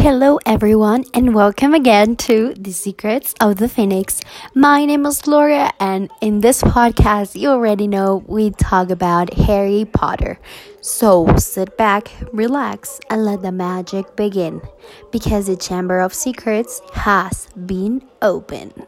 Hello, everyone, and welcome again to The Secrets of the Phoenix. My name is Laura, and in this podcast, you already know we talk about Harry Potter. So sit back, relax, and let the magic begin because the Chamber of Secrets has been opened.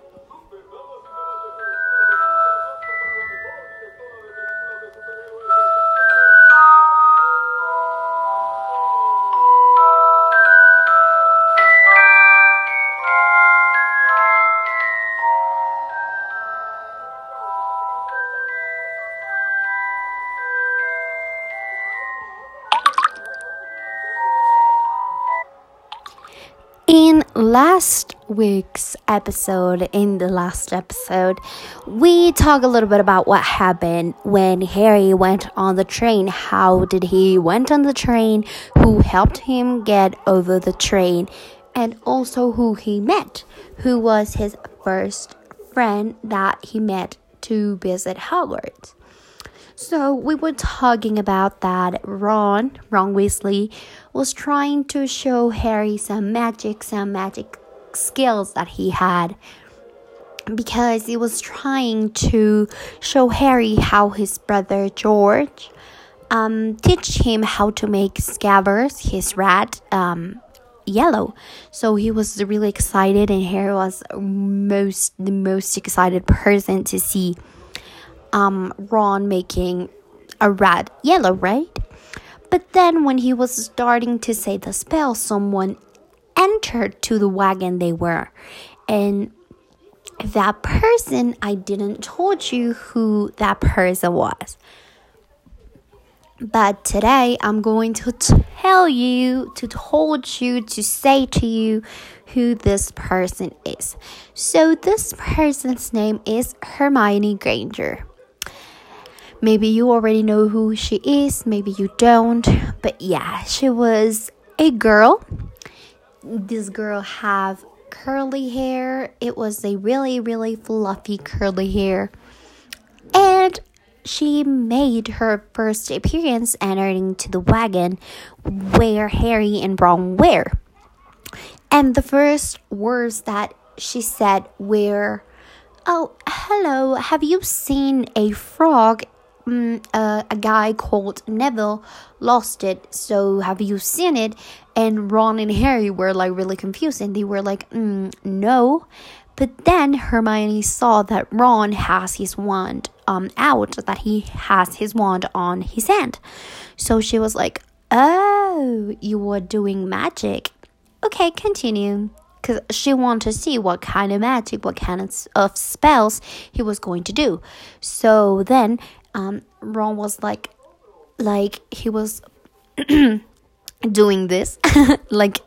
Last week's episode, in the last episode, we talk a little bit about what happened when Harry went on the train. How did he went on the train? Who helped him get over the train? And also who he met, who was his first friend that he met to visit Hogwarts. So we were talking about that Ron, Ron Weasley, was trying to show Harry some magic, some magic skills that he had. Because he was trying to show Harry how his brother George um, teach him how to make Scabbers, his rat, um, yellow. So he was really excited, and Harry was most the most excited person to see um, Ron making a rat yellow, right? But then when he was starting to say the spell, someone entered to the wagon they were. And that person, I didn't told you who that person was. But today I'm going to tell you, to told you, to say to you who this person is. So this person's name is Hermione Granger. Maybe you already know who she is, maybe you don't. But yeah, she was a girl. This girl have curly hair. It was a really really fluffy curly hair. And she made her first appearance entering to the wagon where Harry and Ron were. And the first words that she said were, Oh, hello, have you seen a frog um, uh, a guy called Neville lost it. So have you seen it? And Ron and Harry were like really confused and they were like, mm, no. But then Hermione saw that Ron has his wand um, out, that he has his wand on his hand. So she was like, oh, you were doing magic. Okay, continue because she wanted to see what kind of magic, what kind of spells he was going to do. So then um, Ron was like, like he was doing this, like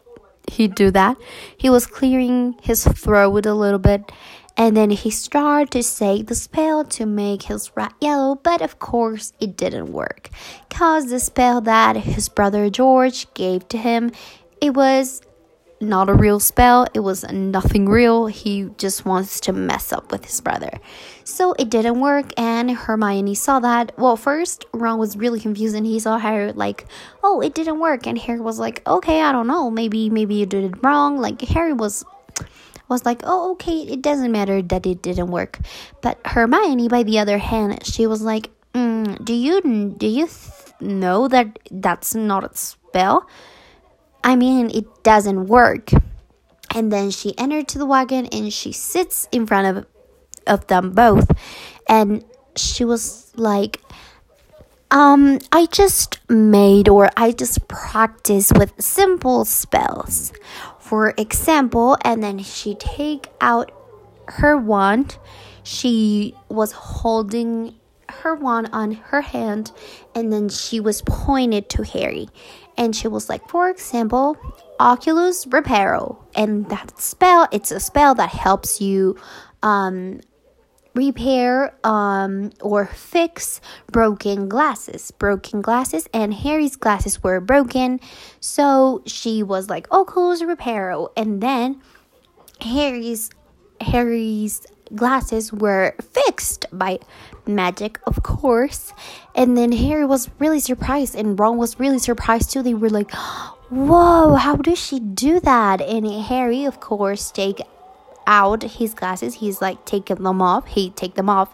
he do that. He was clearing his throat a little bit, and then he started to say the spell to make his rat yellow. But of course, it didn't work, cause the spell that his brother George gave to him, it was not a real spell. It was nothing real. He just wants to mess up with his brother. So it didn't work, and Hermione saw that. Well, first, Ron was really confused, and he saw Harry like, "Oh, it didn't work," and Harry was like, "Okay, I don't know. Maybe, maybe you did it wrong." Like Harry was was like, "Oh, okay, it doesn't matter that it didn't work." But Hermione, by the other hand, she was like, mm, "Do you do you th- know that that's not a spell?" I mean, it doesn't work. And then she entered to the wagon and she sits in front of of them both and she was like um I just made or I just practice with simple spells. For example, and then she take out her wand. She was holding her wand on her hand and then she was pointed to Harry. And she was like for example oculus reparo and that spell it's a spell that helps you um repair um or fix broken glasses. Broken glasses and harry's glasses were broken. So she was like oculus reparo and then harry's harry's glasses were fixed by magic, of course. And then Harry was really surprised, and Ron was really surprised too. They were like, whoa, how does she do that? And Harry, of course, take out his glasses. He's like taking them off. He take them off,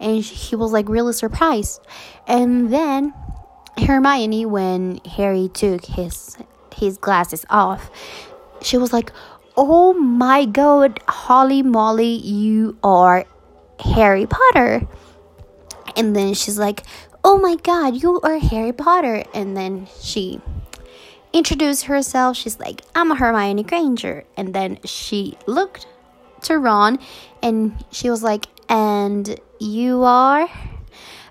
and he was like really surprised. And then Hermione, when Harry took his his glasses off, she was like, "Oh my God, Holly Molly, you are Harry Potter." And then she's like, "Oh my God, you are Harry Potter." And then she introduced herself. She's like, I'm a Hermione Granger. And then she looked to Ron and she was like, And you are?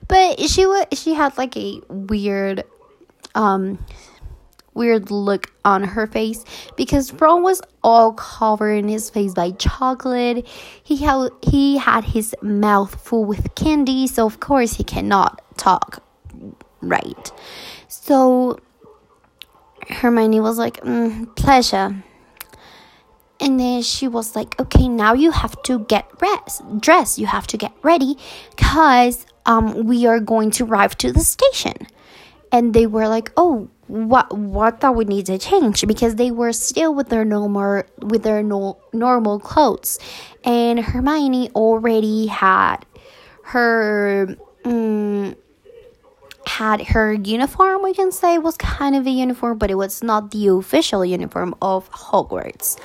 But she was she had like a weird um weird look on her face because Ron was all covered in his face by chocolate. He had he had his mouth full with candy, so of course he cannot talk right. So Hermione was like, mm, pleasure. And then she was like, okay, now you have to get rest, dress. You have to get ready because um, we are going to arrive to the station. And they were like, oh, what what that we need to change because they were still with their normal with their no, normal clothes. And Hermione already had her um, had her uniform, we can say, was kind of a uniform, but it was not the official uniform of Hogwarts.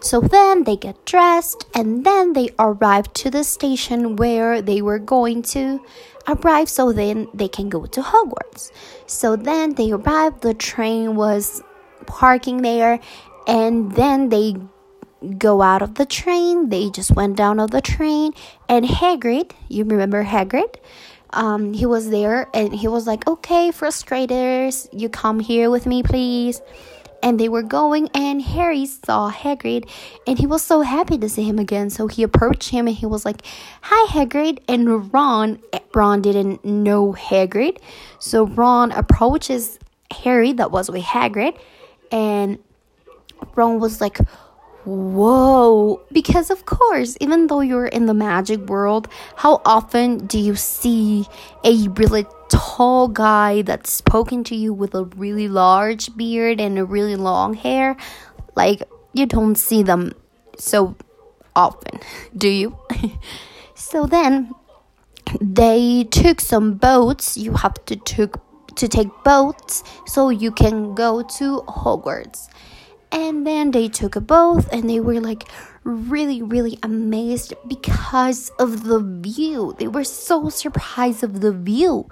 So then they get dressed and then they arrive to the station where they were going to arrive so then they can go to Hogwarts. So then they arrived, the train was parking there, and then they go out of the train. They just went down of the train, and Hagrid, you remember Hagrid? Um, he was there and he was like, okay, frustrators, you come here with me, please. And they were going, and Harry saw Hagrid, and he was so happy to see him again. So he approached him, and he was like, "Hi, Hagrid." And Ron, Ron didn't know Hagrid, so Ron approaches Harry, that was with Hagrid, and Ron was like, Whoa. Because, of course, even though you're in the magic world, how often do you see a really tall guy that's spoken to you with a really large beard and a really long hair? Like, you don't see them so often, do you? so then they took some boats. You have to took to take boats so you can go to Hogwarts. And then they took a boat and they were like really, really amazed because of the view. They were so surprised of the view.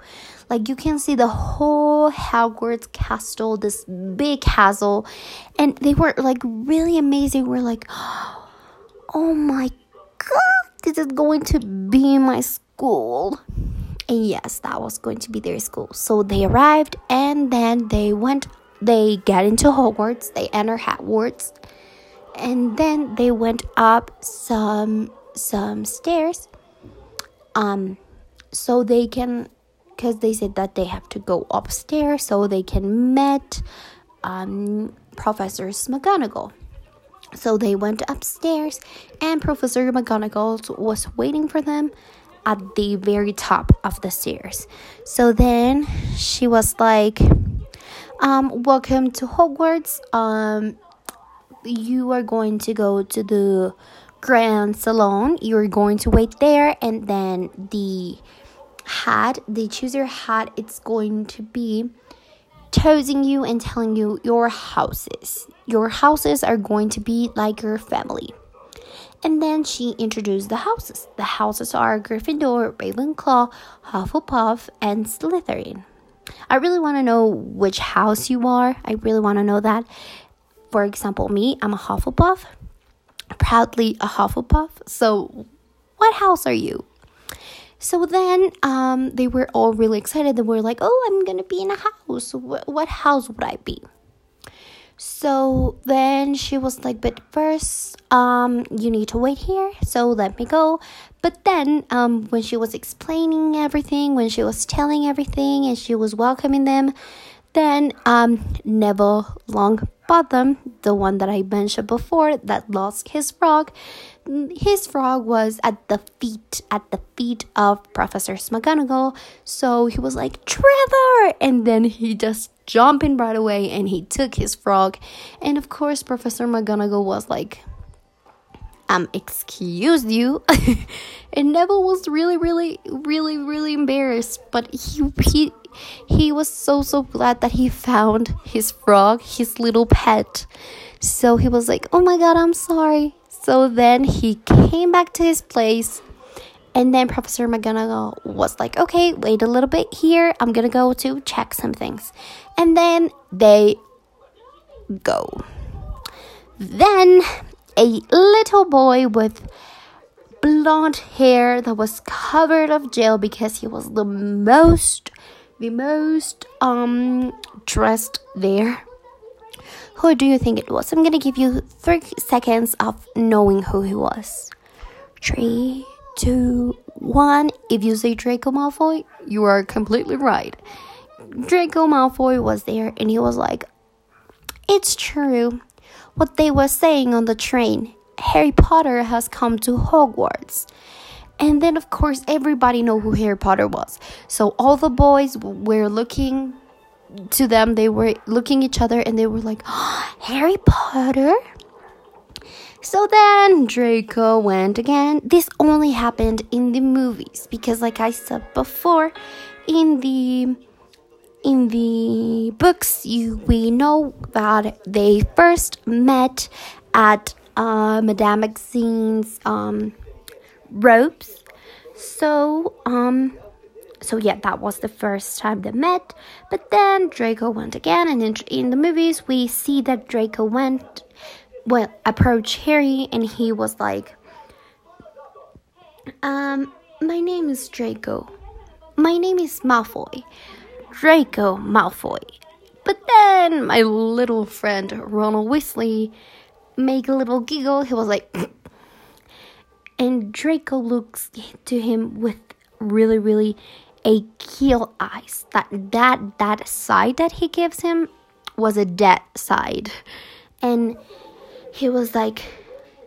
Like you can see the whole Hogwarts castle, this big castle, and they were like really amazing. We're like, oh my god, this is going to be my school. And yes, that was going to be their school. So they arrived and then they went they get into Hogwarts, they enter Hogwarts, and then they went up some some stairs. Um, so they can, because they said that they have to go upstairs so they can meet um, Professor McGonagall. So they went upstairs, and Professor McGonagall was waiting for them at the very top of the stairs. So then she was like, um, welcome to Hogwarts. Um, you are going to go to the Grand Salon. You're going to wait there, and then the hat, the chooser hat, it's going to be choosing you and telling you your houses. Your houses are going to be like your family. And then she introduced the houses. The houses are Gryffindor, Ravenclaw, Hufflepuff, and Slytherin. I really want to know which house you are. I really want to know that. For example, me, I'm a Hufflepuff, proudly a Hufflepuff. So, what house are you? So then um, they were all really excited. They were like, oh, I'm going to be in a house. What, what house would I be? So then she was like, but first, um, you need to wait here. So let me go. But then, um, when she was explaining everything, when she was telling everything, and she was welcoming them, then um, Neville bottom, the one that I mentioned before that lost his frog, his frog was at the feet at the feet of Professor McGonagall. So he was like, Trevor! And then he just jumped in right away and he took his frog. And of course, Professor McGonagall was like, um, excuse you. and Neville was really, really, really, really embarrassed. But he, he, he was so, so glad that he found his frog, his little pet. So he was like, oh my god, I'm sorry. So then he came back to his place. And then Professor McGonagall was like, okay, wait a little bit here. I'm gonna go to check some things. And then they go. Then a little boy with blonde hair that was covered of gel because he was the most the most um dressed there who do you think it was i'm gonna give you three seconds of knowing who he was three two one if you say draco malfoy you are completely right draco malfoy was there and he was like it's true what they were saying on the train. Harry Potter has come to Hogwarts. And then of course everybody know who Harry Potter was. So all the boys were looking to them, they were looking each other and they were like, oh, "Harry Potter?" So then Draco went again. This only happened in the movies because like I said before, in the in the books, you we know that they first met at uh, Madame Maxine's um, robes. So, um, so yeah, that was the first time they met. But then Draco went again, and in, in the movies, we see that Draco went, well, approached Harry, and he was like, um, my name is Draco. My name is Malfoy. Draco Malfoy. But then my little friend Ronald Weasley made a little giggle. He was like, and Draco looks to him with really, really a keel eyes. That that that side that he gives him was a dead side, and he was like,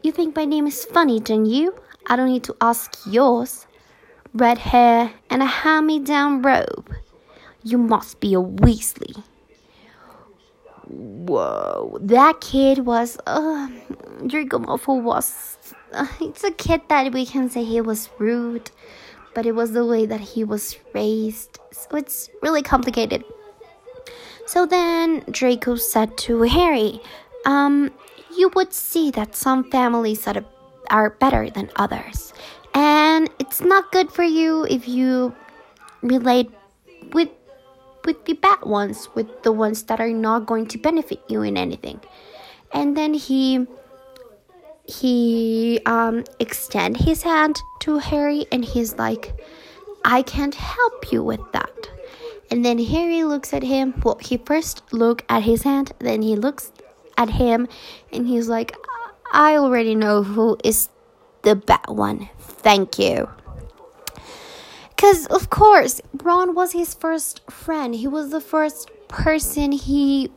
"You think my name is funny, don't you? I don't need to ask yours." Red hair and a hand-me-down robe. You must be a Weasley. Whoa, that kid was, uh, Draco Malfoy was, uh, it's a kid that we can say he was rude, but it was the way that he was raised. So it's really complicated. So then Draco said to Harry, um, you would see that some families are, are better than others. And it's not good for you if you relate with with the bad ones, with the ones that are not going to benefit you in anything. And then he he um extend his hand to Harry and he's like, I can't help you with that. And then Harry looks at him. Well, he first look at his hand, then he looks at him and he's like, I already know who is the bad one. Thank you. Because, of course, Ron was his first friend. He was the first person he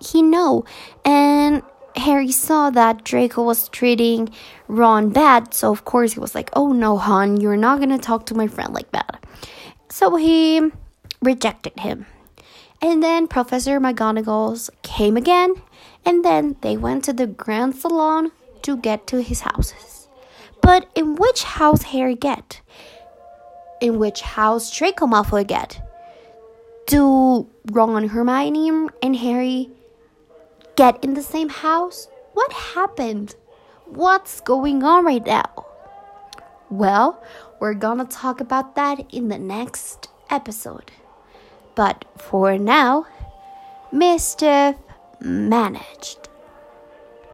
he know. And Harry saw that Draco was treating Ron bad, so of course he was like, "Oh no, hon, you're not gonna talk to my friend like that." So he rejected him. And then Professor McGonagall came again, and then they went to the Grand Salon to get to his houses. But in which house Harry get? in which house Draco Malfoy get? Do Ron, Hermione, and Harry get in the same house? What happened? What's going on right now? Well, we're gonna talk about that in the next episode. But for now, mischief managed.